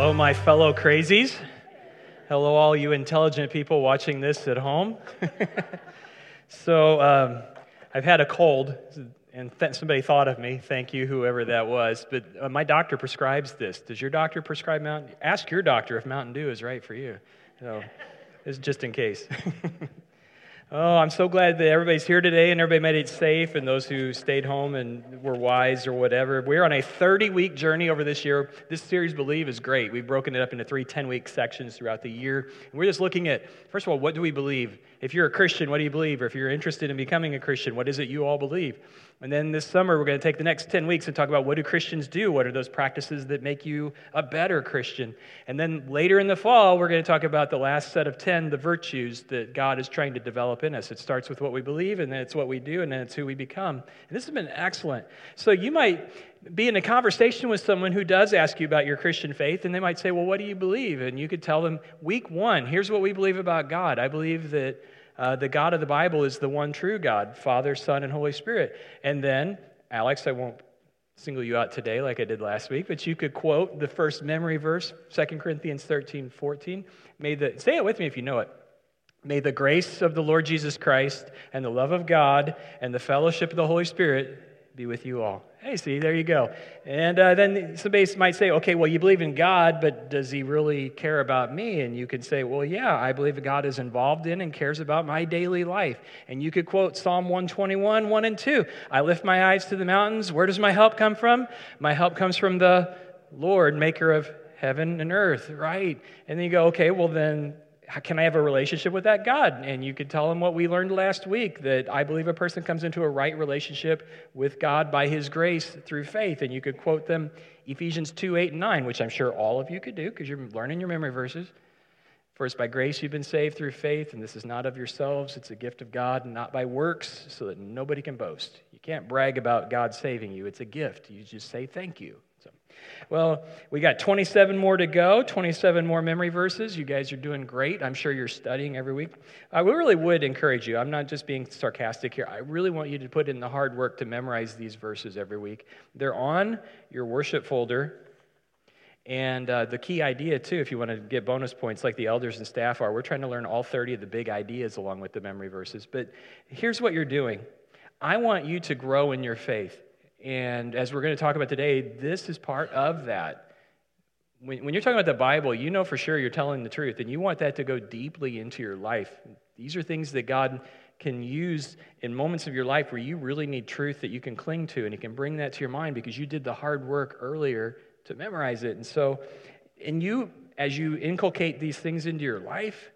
Hello, my fellow crazies. Hello, all you intelligent people watching this at home. so, um, I've had a cold, and th- somebody thought of me. Thank you, whoever that was. But uh, my doctor prescribes this. Does your doctor prescribe Mountain? Ask your doctor if Mountain Dew is right for you. So, it's just in case. Oh, I'm so glad that everybody's here today and everybody made it safe and those who stayed home and were wise or whatever. We're on a 30 week journey over this year. This series, Believe, is great. We've broken it up into three 10 week sections throughout the year. We're just looking at, first of all, what do we believe? If you're a Christian, what do you believe? Or if you're interested in becoming a Christian, what is it you all believe? And then this summer, we're going to take the next 10 weeks and talk about what do Christians do? What are those practices that make you a better Christian? And then later in the fall, we're going to talk about the last set of 10, the virtues that God is trying to develop in us. It starts with what we believe, and then it's what we do, and then it's who we become. And this has been excellent. So you might be in a conversation with someone who does ask you about your Christian faith, and they might say, Well, what do you believe? And you could tell them, Week one, here's what we believe about God. I believe that uh, the God of the Bible is the one true God, Father, Son, and Holy Spirit. And then, Alex, I won't single you out today like I did last week, but you could quote the first memory verse, 2 Corinthians 13, 14. May the, say it with me if you know it. May the grace of the Lord Jesus Christ and the love of God and the fellowship of the Holy Spirit be with you all. Hey, see, there you go. And uh, then somebody might say, okay, well, you believe in God, but does he really care about me? And you could say, well, yeah, I believe God is involved in and cares about my daily life. And you could quote Psalm 121, 1 and 2. I lift my eyes to the mountains. Where does my help come from? My help comes from the Lord, maker of heaven and earth, right? And then you go, okay, well, then how can I have a relationship with that God? And you could tell them what we learned last week that I believe a person comes into a right relationship with God by his grace through faith. And you could quote them Ephesians 2 8 and 9, which I'm sure all of you could do because you're learning your memory verses. First, by grace you've been saved through faith, and this is not of yourselves, it's a gift of God, not by works, so that nobody can boast. You can't brag about God saving you, it's a gift. You just say thank you. Well, we got 27 more to go, 27 more memory verses. You guys are doing great. I'm sure you're studying every week. I really would encourage you. I'm not just being sarcastic here. I really want you to put in the hard work to memorize these verses every week. They're on your worship folder. And uh, the key idea, too, if you want to get bonus points like the elders and staff are, we're trying to learn all 30 of the big ideas along with the memory verses. But here's what you're doing I want you to grow in your faith. And as we're going to talk about today, this is part of that. When, when you're talking about the Bible, you know for sure you're telling the truth, and you want that to go deeply into your life. These are things that God can use in moments of your life where you really need truth that you can cling to, and He can bring that to your mind because you did the hard work earlier to memorize it. And so, and you, as you inculcate these things into your life,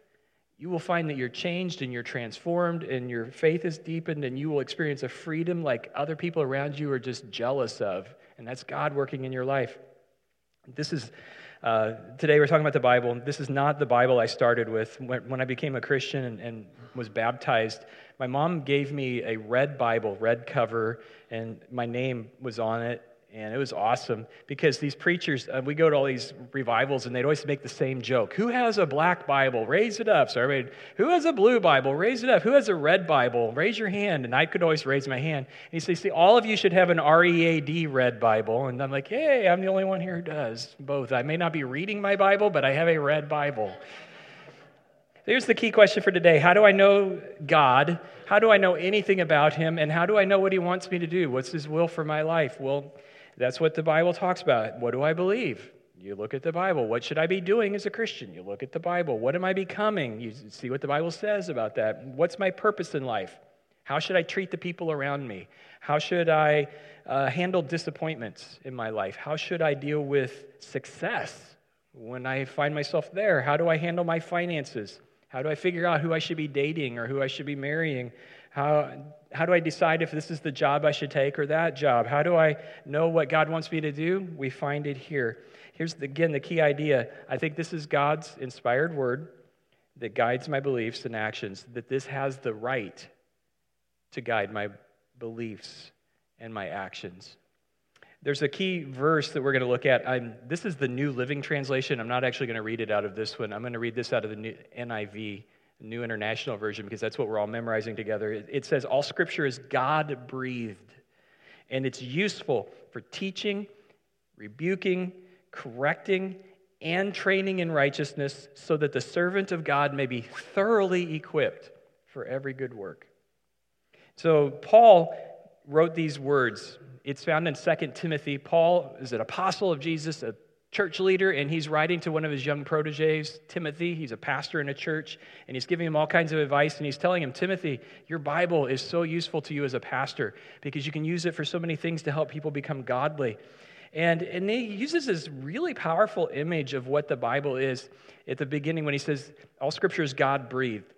you will find that you're changed and you're transformed and your faith is deepened and you will experience a freedom like other people around you are just jealous of. And that's God working in your life. This is, uh, today we're talking about the Bible. This is not the Bible I started with. When, when I became a Christian and, and was baptized, my mom gave me a red Bible, red cover, and my name was on it and it was awesome because these preachers, uh, we go to all these revivals and they'd always make the same joke. Who has a black Bible? Raise it up. So everybody, who has a blue Bible? Raise it up. Who has a red Bible? Raise your hand. And I could always raise my hand. And he said, See, all of you should have an R E A D red Bible. And I'm like, Hey, I'm the only one here who does both. I may not be reading my Bible, but I have a red Bible. Here's the key question for today How do I know God? How do I know anything about Him? And how do I know what He wants me to do? What's His will for my life? Well, that's what the Bible talks about. What do I believe? You look at the Bible. What should I be doing as a Christian? You look at the Bible. What am I becoming? You see what the Bible says about that. What's my purpose in life? How should I treat the people around me? How should I uh, handle disappointments in my life? How should I deal with success when I find myself there? How do I handle my finances? How do I figure out who I should be dating or who I should be marrying? How, how do I decide if this is the job I should take or that job? How do I know what God wants me to do? We find it here. Here's, the, again, the key idea. I think this is God's inspired word that guides my beliefs and actions, that this has the right to guide my beliefs and my actions. There's a key verse that we're going to look at. I'm, this is the New Living Translation. I'm not actually going to read it out of this one. I'm going to read this out of the NIV. New International Version, because that's what we're all memorizing together. It says, All scripture is God breathed, and it's useful for teaching, rebuking, correcting, and training in righteousness, so that the servant of God may be thoroughly equipped for every good work. So, Paul wrote these words. It's found in 2 Timothy. Paul is an apostle of Jesus, a church leader, and he's writing to one of his young proteges, Timothy. He's a pastor in a church, and he's giving him all kinds of advice. And he's telling him, Timothy, your Bible is so useful to you as a pastor because you can use it for so many things to help people become godly. And, and he uses this really powerful image of what the Bible is at the beginning when he says, All scripture is God breathed.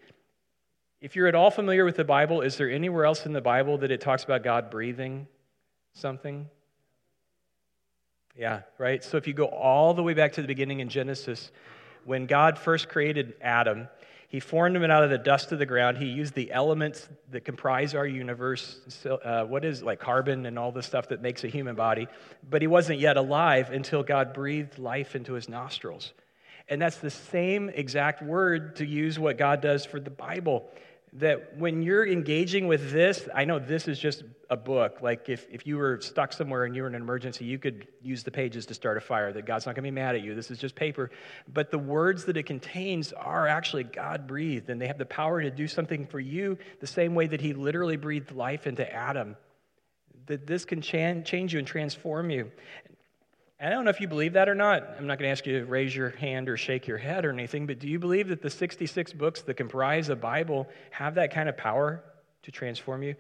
If you're at all familiar with the Bible, is there anywhere else in the Bible that it talks about God breathing something? Yeah, right? So if you go all the way back to the beginning in Genesis, when God first created Adam, he formed him out of the dust of the ground. He used the elements that comprise our universe, so, uh, what is like carbon and all the stuff that makes a human body. But he wasn't yet alive until God breathed life into his nostrils. And that's the same exact word to use what God does for the Bible that when you're engaging with this, I know this is just a book. Like if, if you were stuck somewhere and you were in an emergency, you could use the pages to start a fire, that God's not going to be mad at you. This is just paper. But the words that it contains are actually God breathed, and they have the power to do something for you the same way that He literally breathed life into Adam. That this can change you and transform you. I don't know if you believe that or not. I'm not going to ask you to raise your hand or shake your head or anything, but do you believe that the 66 books that comprise the Bible have that kind of power to transform you?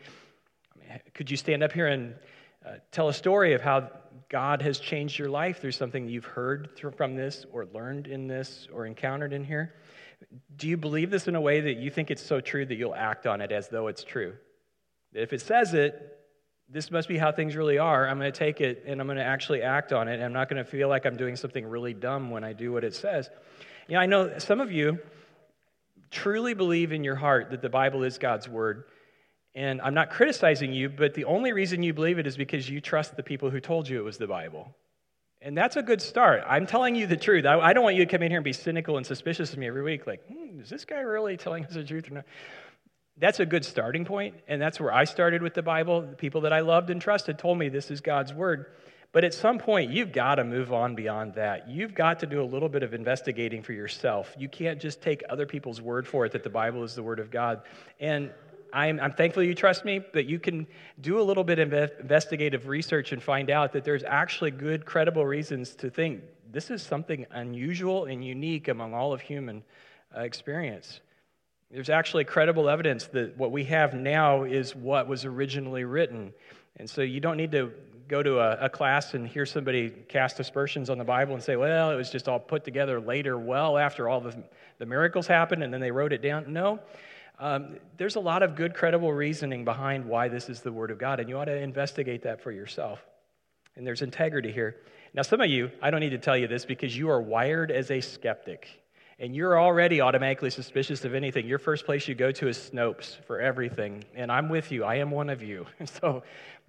I mean, could you stand up here and uh, tell a story of how God has changed your life through something you've heard from this or learned in this or encountered in here? Do you believe this in a way that you think it's so true that you'll act on it as though it's true? If it says it, this must be how things really are. I'm going to take it and I'm going to actually act on it. I'm not going to feel like I'm doing something really dumb when I do what it says. You know, I know some of you truly believe in your heart that the Bible is God's word. And I'm not criticizing you, but the only reason you believe it is because you trust the people who told you it was the Bible. And that's a good start. I'm telling you the truth. I, I don't want you to come in here and be cynical and suspicious of me every week, like, hmm, is this guy really telling us the truth or not? That's a good starting point, and that's where I started with the Bible. The people that I loved and trusted told me this is God's word. But at some point, you've got to move on beyond that. You've got to do a little bit of investigating for yourself. You can't just take other people's word for it that the Bible is the word of God. And I'm, I'm thankful you trust me, but you can do a little bit of investigative research and find out that there's actually good, credible reasons to think this is something unusual and unique among all of human uh, experience. There's actually credible evidence that what we have now is what was originally written. And so you don't need to go to a, a, class and hear somebody cast aspersions on the Bible and say, well, it was just all put together later, well after all the, the miracles happened, and then they wrote it down. No. Um, there's a lot of good, credible reasoning behind why this is the Word of God, and you ought to investigate that for yourself. And there's integrity here. Now, some of you, I don't need to tell you this because you are wired as a skeptic and you're already automatically suspicious of anything, your first place you go to is Snopes for everything. And I'm with you. I am one of you. so,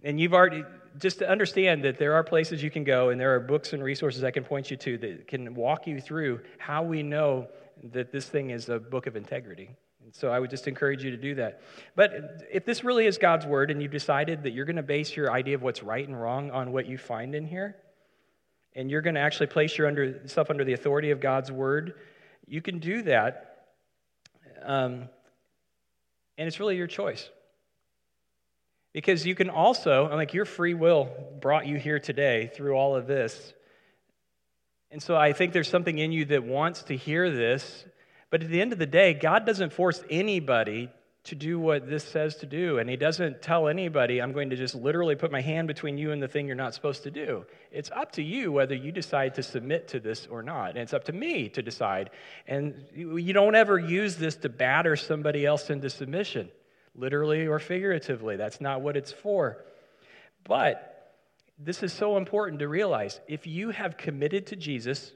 and you've already, just to understand that there are places you can go and there are books and resources I can point you to that can walk you through how we know that this thing is a book of integrity. And so I would just encourage you to do that. But if this really is God's word and you've decided that you're going to base your idea of what's right and wrong on what you find in here, and you're going to actually place yourself under the authority of God's word, you can do that, um, and it's really your choice. Because you can also, like your free will brought you here today through all of this. And so I think there's something in you that wants to hear this. But at the end of the day, God doesn't force anybody to do what this says to do. And he doesn't tell anybody, I'm going to just literally put my hand between you and the thing you're not supposed to do. It's up to you whether you decide to submit to this or not. And it's up to me to decide. And you don't ever use this to batter somebody else into submission, literally or figuratively. That's not what it's for. But this is so important to realize. If you have committed to Jesus,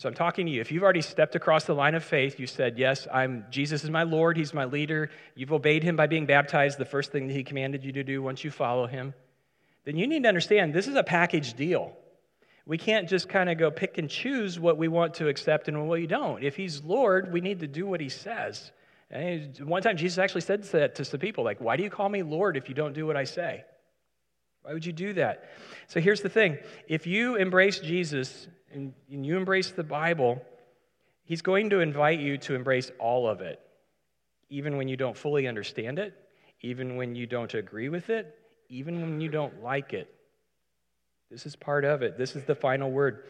so I'm talking to you. If you've already stepped across the line of faith, you said, Yes, I'm Jesus is my Lord, He's my leader. You've obeyed him by being baptized, the first thing that he commanded you to do once you follow him, then you need to understand this is a package deal. We can't just kind of go pick and choose what we want to accept and what we don't. If he's Lord, we need to do what he says. And one time Jesus actually said that to some people, like, Why do you call me Lord if you don't do what I say? Why would you do that? So here's the thing if you embrace Jesus and, you embrace the Bible, He's going to invite you to embrace all of it, even when you don't fully understand it, even when you don't agree with it, even when you don't like it. This is part of it. This is the final word.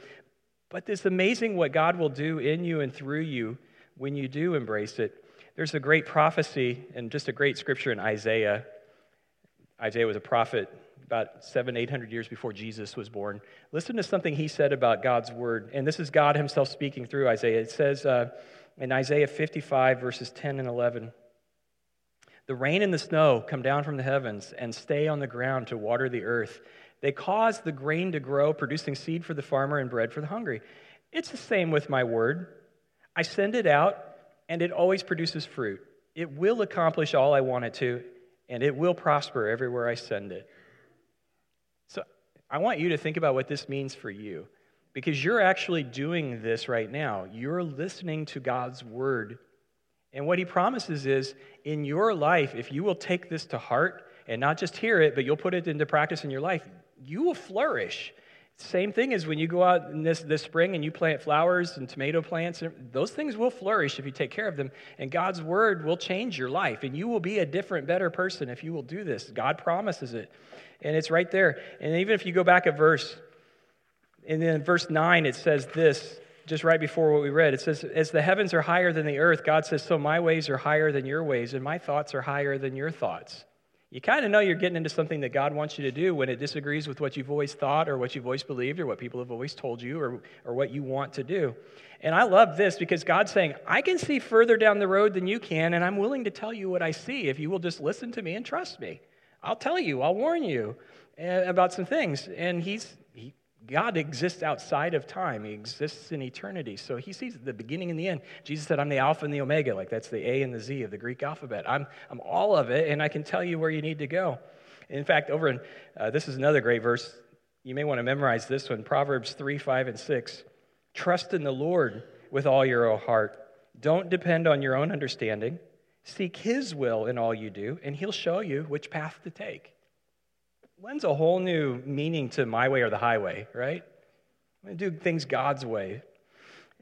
But it's amazing what God will do in you and through you when you do embrace it. There's a great prophecy and just a great scripture in Isaiah. Isaiah was a prophet about seven, eight hundred years before Jesus was born. Listen to something he said about God's word. And this is God himself speaking through Isaiah. It says uh, in Isaiah 55, verses 10 and 11 The rain and the snow come down from the heavens and stay on the ground to water the earth. They cause the grain to grow, producing seed for the farmer and bread for the hungry. It's the same with my word. I send it out, and it always produces fruit. It will accomplish all I want it to, and it will prosper everywhere I send it. I want you to think about what this means for you because you're actually doing this right now. You're listening to God's word. And what he promises is in your life, if you will take this to heart and not just hear it, but you'll put it into practice in your life, you will flourish. Same thing as when you go out in this, this spring and you plant flowers and tomato plants, those things will flourish if you take care of them. And God's word will change your life. And you will be a different, better person if you will do this. God promises it. And it's right there. And even if you go back a verse, and then verse 9, it says this, just right before what we read. It says, As the heavens are higher than the earth, God says, So my ways are higher than your ways, and my thoughts are higher than your thoughts. You kind of know you're getting into something that God wants you to do when it disagrees with what you've always thought or what you've always believed or what people have always told you or, or what you want to do. And I love this because God's saying, I can see further down the road than you can, and I'm willing to tell you what I see if you will just listen to me and trust me. I'll tell you, I'll warn you eh, about some things. And he's, God exists outside of time, He exists in eternity. So He sees the beginning and the end. Jesus said, I'm the Alpha and the Omega, like that's the A and the Z of the Greek alphabet. I'm, I'm all of it, and I can tell you where you need to go. In fact, over in, uh, this is another great verse. You may want to memorize this one Proverbs 3, 5, and 6. Trust in the Lord with all your heart. Don't depend on your own understanding. Seek His will in all you do, and He'll show you which path to take lends a whole new meaning to my way or the highway, right? I'm going to do things God's way.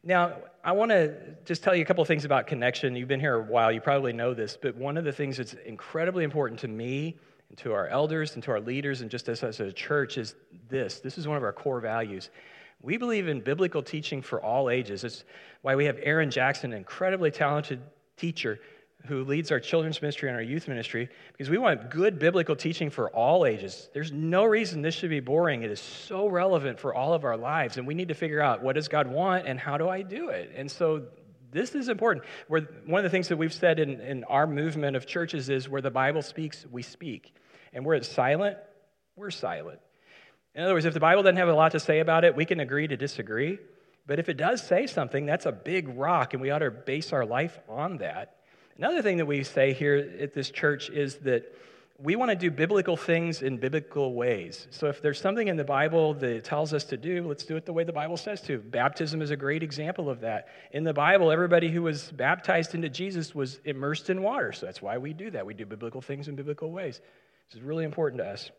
Now, I want to just tell you a couple of things about connection. You've been here a while, you probably know this, but one of the things that's incredibly important to me and to our elders and to our leaders and just as, as a church is this. This is one of our core values. We believe in biblical teaching for all ages. It's why we have Aaron Jackson, an incredibly talented teacher who leads our children's ministry and our youth ministry because we want good biblical teaching for all ages. There's no reason this should be boring. It is so relevant for all of our lives, and we need to figure out what does God want and how do I do it. And so this is important. Where one of the things that we've said in, in our movement of churches is where the Bible speaks, we speak. And where it's silent, we're silent. In other words, if the Bible doesn't have a lot to say about it, we can agree to disagree. But if it does say something, that's a big rock, and we ought to base our life on that. Another thing that we say here at this church is that we want to do biblical things in biblical ways. So if there's something in the Bible that tells us to do, let's do it the way the Bible says to. Baptism is a great example of that. In the Bible, everybody who was baptized into Jesus was immersed in water. So that's why we do that. We do biblical things in biblical ways. This is really important to us.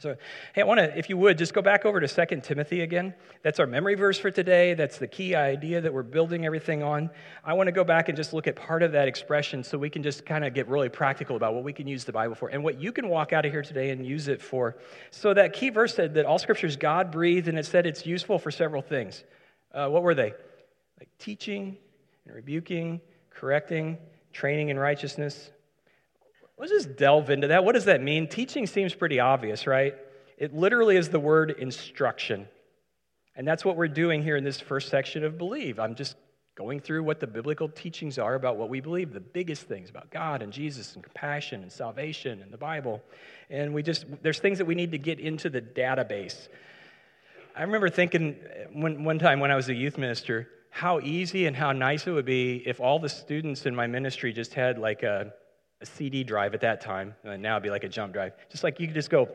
So, hey, I want to, if you would, just go back over to 2 Timothy again. That's our memory verse for today. That's the key idea that we're building everything on. I want to go back and just look at part of that expression so we can just kind of get really practical about what we can use the Bible for and what you can walk out of here today and use it for. So, that key verse said that all scripture is God breathed, and it said it's useful for several things. Uh, what were they? Like teaching and rebuking, correcting, training in righteousness, Let's just delve into that. What does that mean? Teaching seems pretty obvious, right? It literally is the word instruction. And that's what we're doing here in this first section of Believe. I'm just going through what the biblical teachings are about what we believe, the biggest things about God and Jesus and compassion and salvation and the Bible. And we just, there's things that we need to get into the database. I remember thinking one, one time when I was a youth minister, how easy and how nice it would be if all the students in my ministry just had like a a CD drive at that time, and now it'd be like a jump drive. Just like you could just go,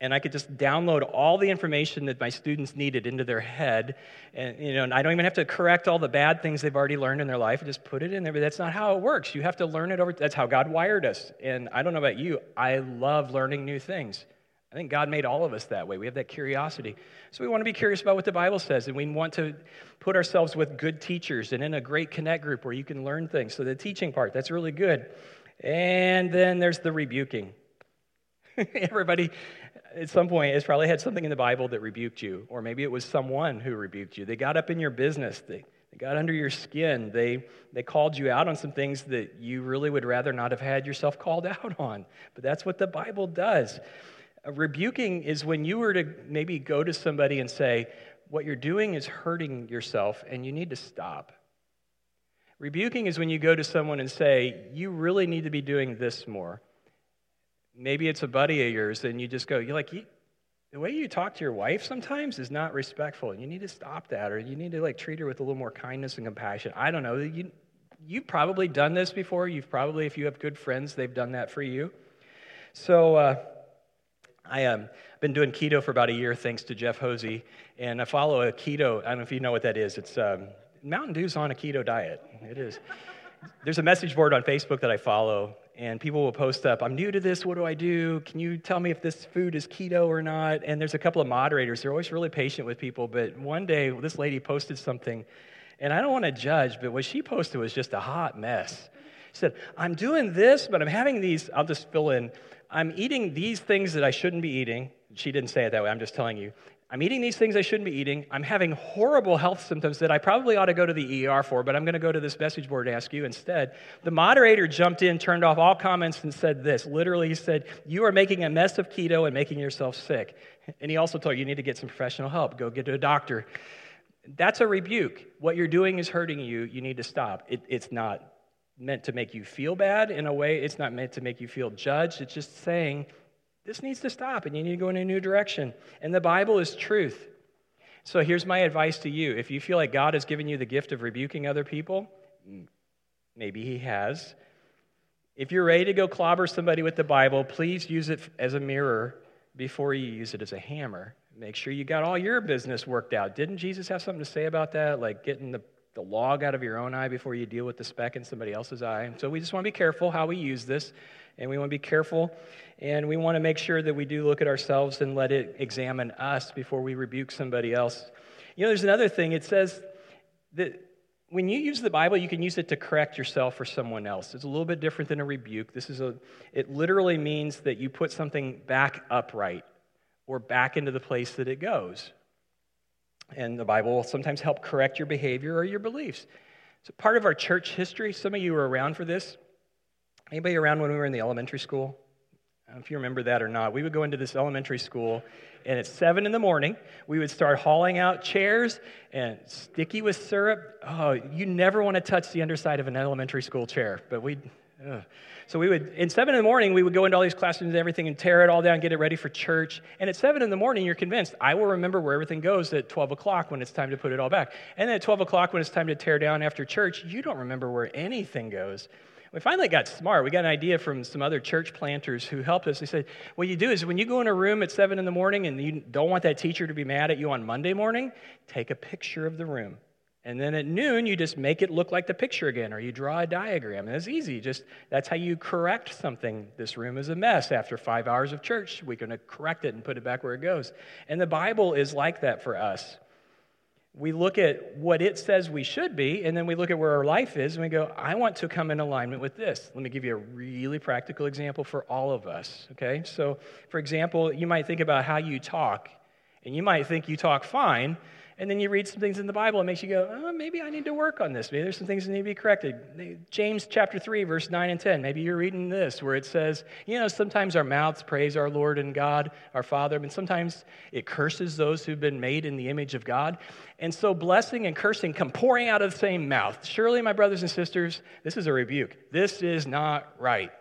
and I could just download all the information that my students needed into their head, and you know, and I don't even have to correct all the bad things they've already learned in their life. I just put it in there. But that's not how it works. You have to learn it over. That's how God wired us. And I don't know about you. I love learning new things. I think God made all of us that way. We have that curiosity. So we want to be curious about what the Bible says, and we want to put ourselves with good teachers and in a great connect group where you can learn things. So the teaching part, that's really good. And then there's the rebuking. Everybody at some point has probably had something in the Bible that rebuked you, or maybe it was someone who rebuked you. They got up in your business, they, they got under your skin, they, they called you out on some things that you really would rather not have had yourself called out on. But that's what the Bible does. Rebuking is when you were to maybe go to somebody and say, What you're doing is hurting yourself and you need to stop. Rebuking is when you go to someone and say, You really need to be doing this more. Maybe it's a buddy of yours and you just go, You're like, the way you talk to your wife sometimes is not respectful. And you need to stop that, or you need to like treat her with a little more kindness and compassion. I don't know. You, you've probably done this before. You've probably, if you have good friends, they've done that for you. So, uh, I have um, been doing keto for about a year thanks to Jeff Hosey, and I follow a keto. I don't know if you know what that is. It's um, Mountain Dew's on a keto diet. It is. There's a message board on Facebook that I follow, and people will post up, I'm new to this, what do I do? Can you tell me if this food is keto or not? And there's a couple of moderators, they're always really patient with people, but one day this lady posted something, and I don't want to judge, but what she posted was just a hot mess. She said, I'm doing this, but I'm having these, I'll just fill in. I'm eating these things that I shouldn't be eating. She didn't say it that way, I'm just telling you. I'm eating these things I shouldn't be eating. I'm having horrible health symptoms that I probably ought to go to the ER for, but I'm going to go to this message board to ask you instead. The moderator jumped in, turned off all comments, and said this. Literally, he said, You are making a mess of keto and making yourself sick. And he also told you, you need to get some professional help. Go get to a doctor. That's a rebuke. What you're doing is hurting you. You need to stop. It, it's not meant to make you feel bad in a way, it's not meant to make you feel judged. It's just saying, this needs to stop and you need to go in a new direction. And the Bible is truth. So here's my advice to you. If you feel like God has given you the gift of rebuking other people, maybe He has. If you're ready to go clobber somebody with the Bible, please use it as a mirror before you use it as a hammer. Make sure you got all your business worked out. Didn't Jesus have something to say about that? Like getting the, the log out of your own eye before you deal with the speck in somebody else's eye? So we just want to be careful how we use this and we want to be careful and we want to make sure that we do look at ourselves and let it examine us before we rebuke somebody else. You know, there's another thing. It says that when you use the Bible, you can use it to correct yourself or someone else. It's a little bit different than a rebuke. This is a it literally means that you put something back upright or back into the place that it goes. And the Bible will sometimes help correct your behavior or your beliefs. So part of our church history, some of you were around for this. Anybody around when we were in the elementary school? If you remember that or not. We would go into this elementary school, and at 7 in the morning, we would start hauling out chairs and sticky with syrup. Oh, you never want to touch the underside of an elementary school chair, but we. So we would, in 7 in the morning, we would go into all these classrooms and everything and tear it all down, get it ready for church. And at 7 in the morning, you're convinced, I will remember where everything goes at 12 o'clock when it's time to put it all back. And then at 12 o'clock when it's time to tear down after church, you don't remember where anything goes. We finally got smart. We got an idea from some other church planters who helped us. They said, What you do is when you go in a room at 7 in the morning and you don't want that teacher to be mad at you on Monday morning, take a picture of the room. And then at noon, you just make it look like the picture again, or you draw a diagram. And it's easy. Just that's how you correct something. This room is a mess. After five hours of church, we're going to correct it and put it back where it goes. And the Bible is like that for us we look at what it says we should be, and then we look at where our life is, and we go, I want to come in alignment with this. Let me give you a really practical example for all of us, okay? So, for example, you might think about how you talk, and you might think you talk fine, and then you read some things in the Bible, it makes you go, oh, maybe I need to work on this. Maybe there's some things that need to be corrected. James chapter 3, verse 9 and 10. Maybe you're reading this where it says, you know, sometimes our mouths praise our Lord and God, our Father, but sometimes it curses those who've been made in the image of God. And so blessing and cursing come pouring out of the same mouth. Surely, my brothers and sisters, this is a rebuke. This is not right.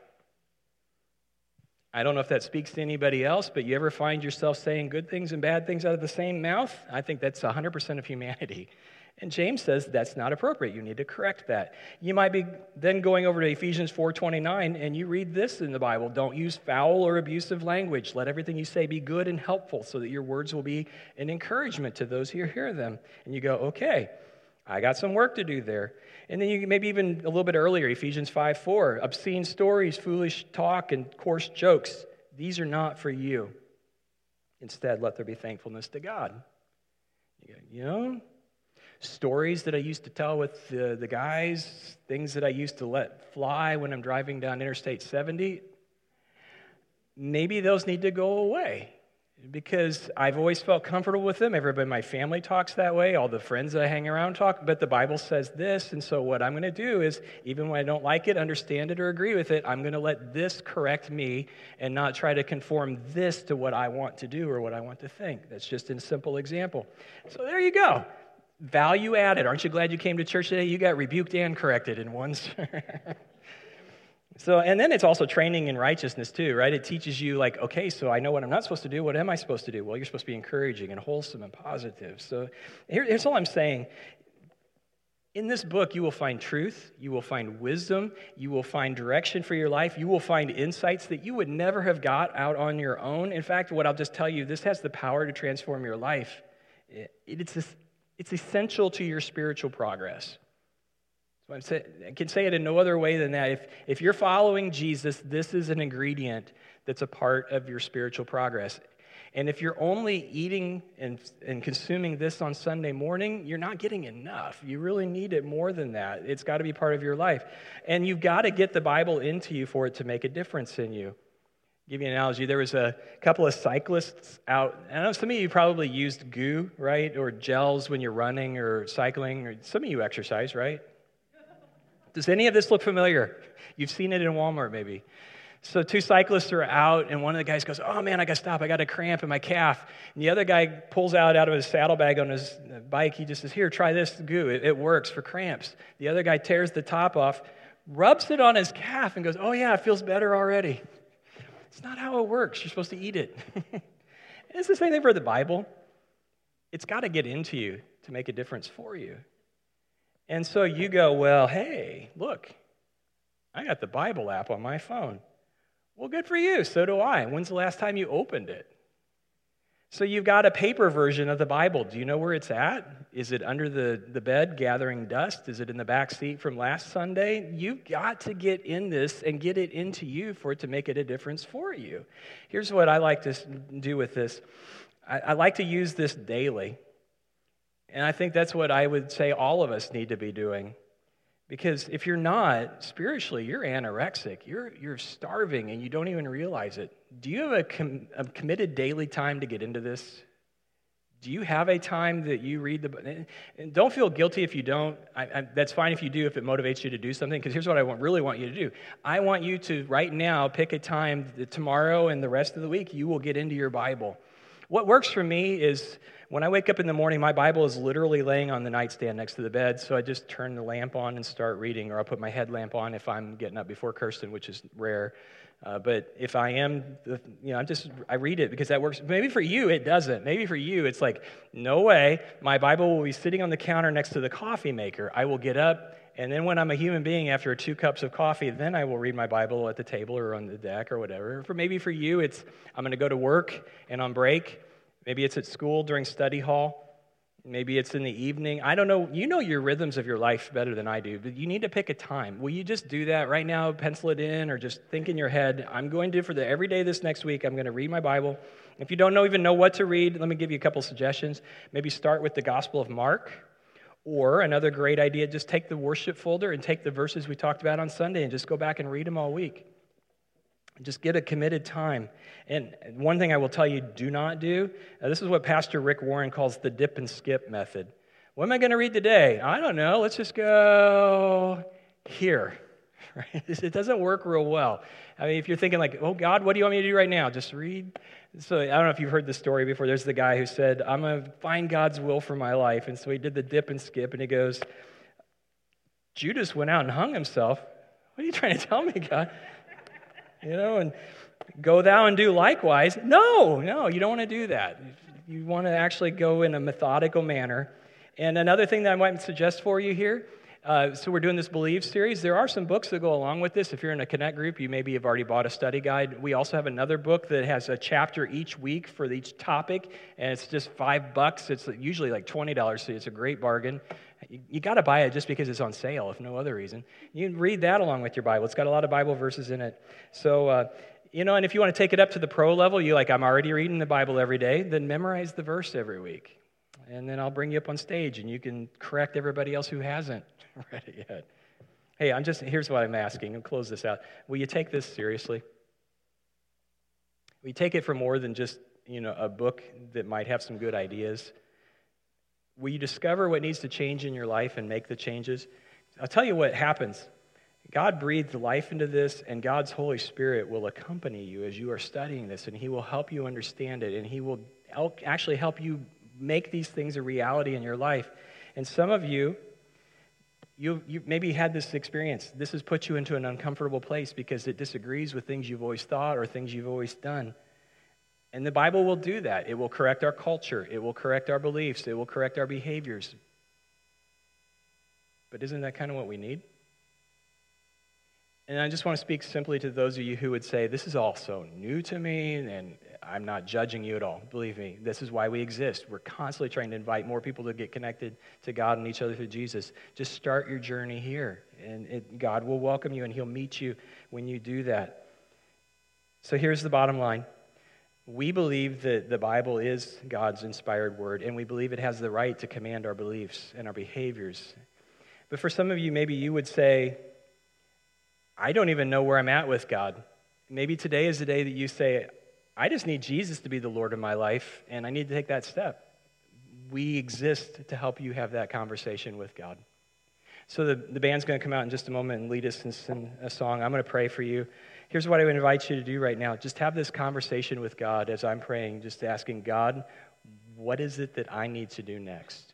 I don't know if that speaks to anybody else, but you ever find yourself saying good things and bad things out of the same mouth? I think that's 100% of humanity. And James says that's not appropriate. You need to correct that. You might be then going over to Ephesians 4:29 and you read this in the Bible, don't use foul or abusive language. Let everything you say be good and helpful so that your words will be an encouragement to those who hear them. And you go, "Okay, I got some work to do there. And then you maybe even a little bit earlier, Ephesians 5 4, obscene stories, foolish talk, and coarse jokes. These are not for you. Instead, let there be thankfulness to God. You know, stories that I used to tell with the, the guys, things that I used to let fly when I'm driving down Interstate 70, maybe those need to go away because I've always felt comfortable with them. Everybody in my family talks that way. All the friends that I hang around talk, but the Bible says this. And so, what I'm going to do is, even when I don't like it, understand it, or agree with it, I'm going to let this correct me and not try to conform this to what I want to do or what I want to think. That's just a simple example. So, there you go. Value added. Aren't you glad you came to church today? You got rebuked and corrected in one. so, and then it's also training in righteousness too, right? It teaches you, like, okay, so I know what I'm not supposed to do. What am I supposed to do? Well, you're supposed to be encouraging and wholesome and positive. So, here, here's all I'm saying. In this book, you will find truth, you will find wisdom, you will find direction for your life, you will find insights that you would never have got out on your own. In fact, what I'll just tell you, this has the power to transform your life. It's it's essential to your spiritual progress. So I'm say, I can say it in no other way than that. If, if you're following Jesus, this is an ingredient that's a part of your spiritual progress. And if you're only eating and, and consuming this on Sunday morning, you're not getting enough. You really need it more than that. It's got to be part of your life. And you've got to get the Bible into you for it to make a difference in you give you an analogy. There was a couple of cyclists out. I know some of you probably used goo, right? Or gels when you're running or cycling, or some of you exercise, right? Does any of this look familiar? You've seen it in Walmart, maybe. So two cyclists are out, and one of the guys goes, "Oh man, I got to stop! I got a cramp in my calf." And the other guy pulls out out of his saddlebag on his bike. He just says, "Here, try this goo. It, it works for cramps." The other guy tears the top off, rubs it on his calf, and goes, "Oh yeah, it feels better already." It's not how it works. You're supposed to eat it. it's the same thing for the Bible. It's got to get into you to make a difference for you. And so you go, well, hey, look, I got the Bible app on my phone. Well, good for you. So do I. When's the last time you opened it? So you've got a paper version of the Bible. Do you know where it's at? Is it under the, the bed gathering dust? Is it in the back seat from last Sunday? You've got to get in this and get it into you for it to make it a difference for you. Here's what I like to do with this I, I like to use this daily. And I think that's what I would say all of us need to be doing. Because if you're not, spiritually, you're anorexic. You're, you're starving and you don't even realize it. Do you have a, com- a committed daily time to get into this? Do you have a time that you read the and don't feel guilty if you don't. I, I, that's fine if you do, if it motivates you to do something. Because here's what I want, really want you to do. I want you to right now pick a time that tomorrow and the rest of the week you will get into your Bible. What works for me is when I wake up in the morning, my Bible is literally laying on the nightstand next to the bed, so I just turn the lamp on and start reading, or I'll put my headlamp on if I'm getting up before Kirsten, which is rare. Uh, but if I am, you know, I'm just, I read it because that works. Maybe for you, it doesn't. Maybe for you, it's like, no way, my Bible will be sitting on the counter next to the coffee maker. I will get up, and then when I'm a human being after two cups of coffee, then I will read my Bible at the table or on the deck or whatever. For maybe for you, it's, I'm going to go to work and on break, Maybe it's at school during study hall. Maybe it's in the evening. I don't know. You know your rhythms of your life better than I do, but you need to pick a time. Will you just do that right now? Pencil it in or just think in your head, I'm going to, for the every day this next week, I'm going to read my Bible. If you don't know, even know what to read, let me give you a couple suggestions. Maybe start with the Gospel of Mark. Or another great idea, just take the worship folder and take the verses we talked about on Sunday and just go back and read them all week. Just get a committed time. And one thing I will tell you do not do uh, this is what Pastor Rick Warren calls the dip and skip method. What am I going to read today? I don't know. Let's just go here. Right? It doesn't work real well. I mean, if you're thinking, like, oh, God, what do you want me to do right now? Just read. So I don't know if you've heard the story before. There's the guy who said, I'm going to find God's will for my life. And so he did the dip and skip, and he goes, Judas went out and hung himself. What are you trying to tell me, God? you know, and go thou and do likewise. No, no, you don't want to do that. You want to actually go in a methodical manner. And another thing that I might suggest for you here uh, so we're doing this Believe series. There are some books that go along with this. If you're in a Connect group, you maybe have already bought a study guide. We also have another book that has a chapter each week for each topic, and it's just five bucks. It's usually like twenty dollars, so it's a great bargain. You, you got to buy it just because it's on sale, if no other reason. You can read that along with your Bible. It's got a lot of Bible verses in it. So. Uh, You know, and if you want to take it up to the pro level, you like, I'm already reading the Bible every day, then memorize the verse every week. And then I'll bring you up on stage and you can correct everybody else who hasn't read it yet. Hey, I'm just, here's what I'm asking. I'll close this out. Will you take this seriously? Will you take it for more than just, you know, a book that might have some good ideas? Will you discover what needs to change in your life and make the changes? I'll tell you what happens. God breathed life into this, and God's Holy Spirit will accompany you as you are studying this, and He will help you understand it, and He will actually help you make these things a reality in your life. And some of you, you, you maybe had this experience. This has put you into an uncomfortable place because it disagrees with things you've always thought or things you've always done. And the Bible will do that. It will correct our culture, it will correct our beliefs, it will correct our behaviors. But isn't that kind of what we need? And I just want to speak simply to those of you who would say, This is all so new to me, and I'm not judging you at all. Believe me, this is why we exist. We're constantly trying to invite more people to get connected to God and each other through Jesus. Just start your journey here, and it, God will welcome you, and He'll meet you when you do that. So here's the bottom line we believe that the Bible is God's inspired word, and we believe it has the right to command our beliefs and our behaviors. But for some of you, maybe you would say, I don't even know where I'm at with God. Maybe today is the day that you say, I just need Jesus to be the Lord of my life, and I need to take that step. We exist to help you have that conversation with God. So the, the band's going to come out in just a moment and lead us in, in a song. I'm going to pray for you. Here's what I would invite you to do right now just have this conversation with God as I'm praying, just asking God, what is it that I need to do next?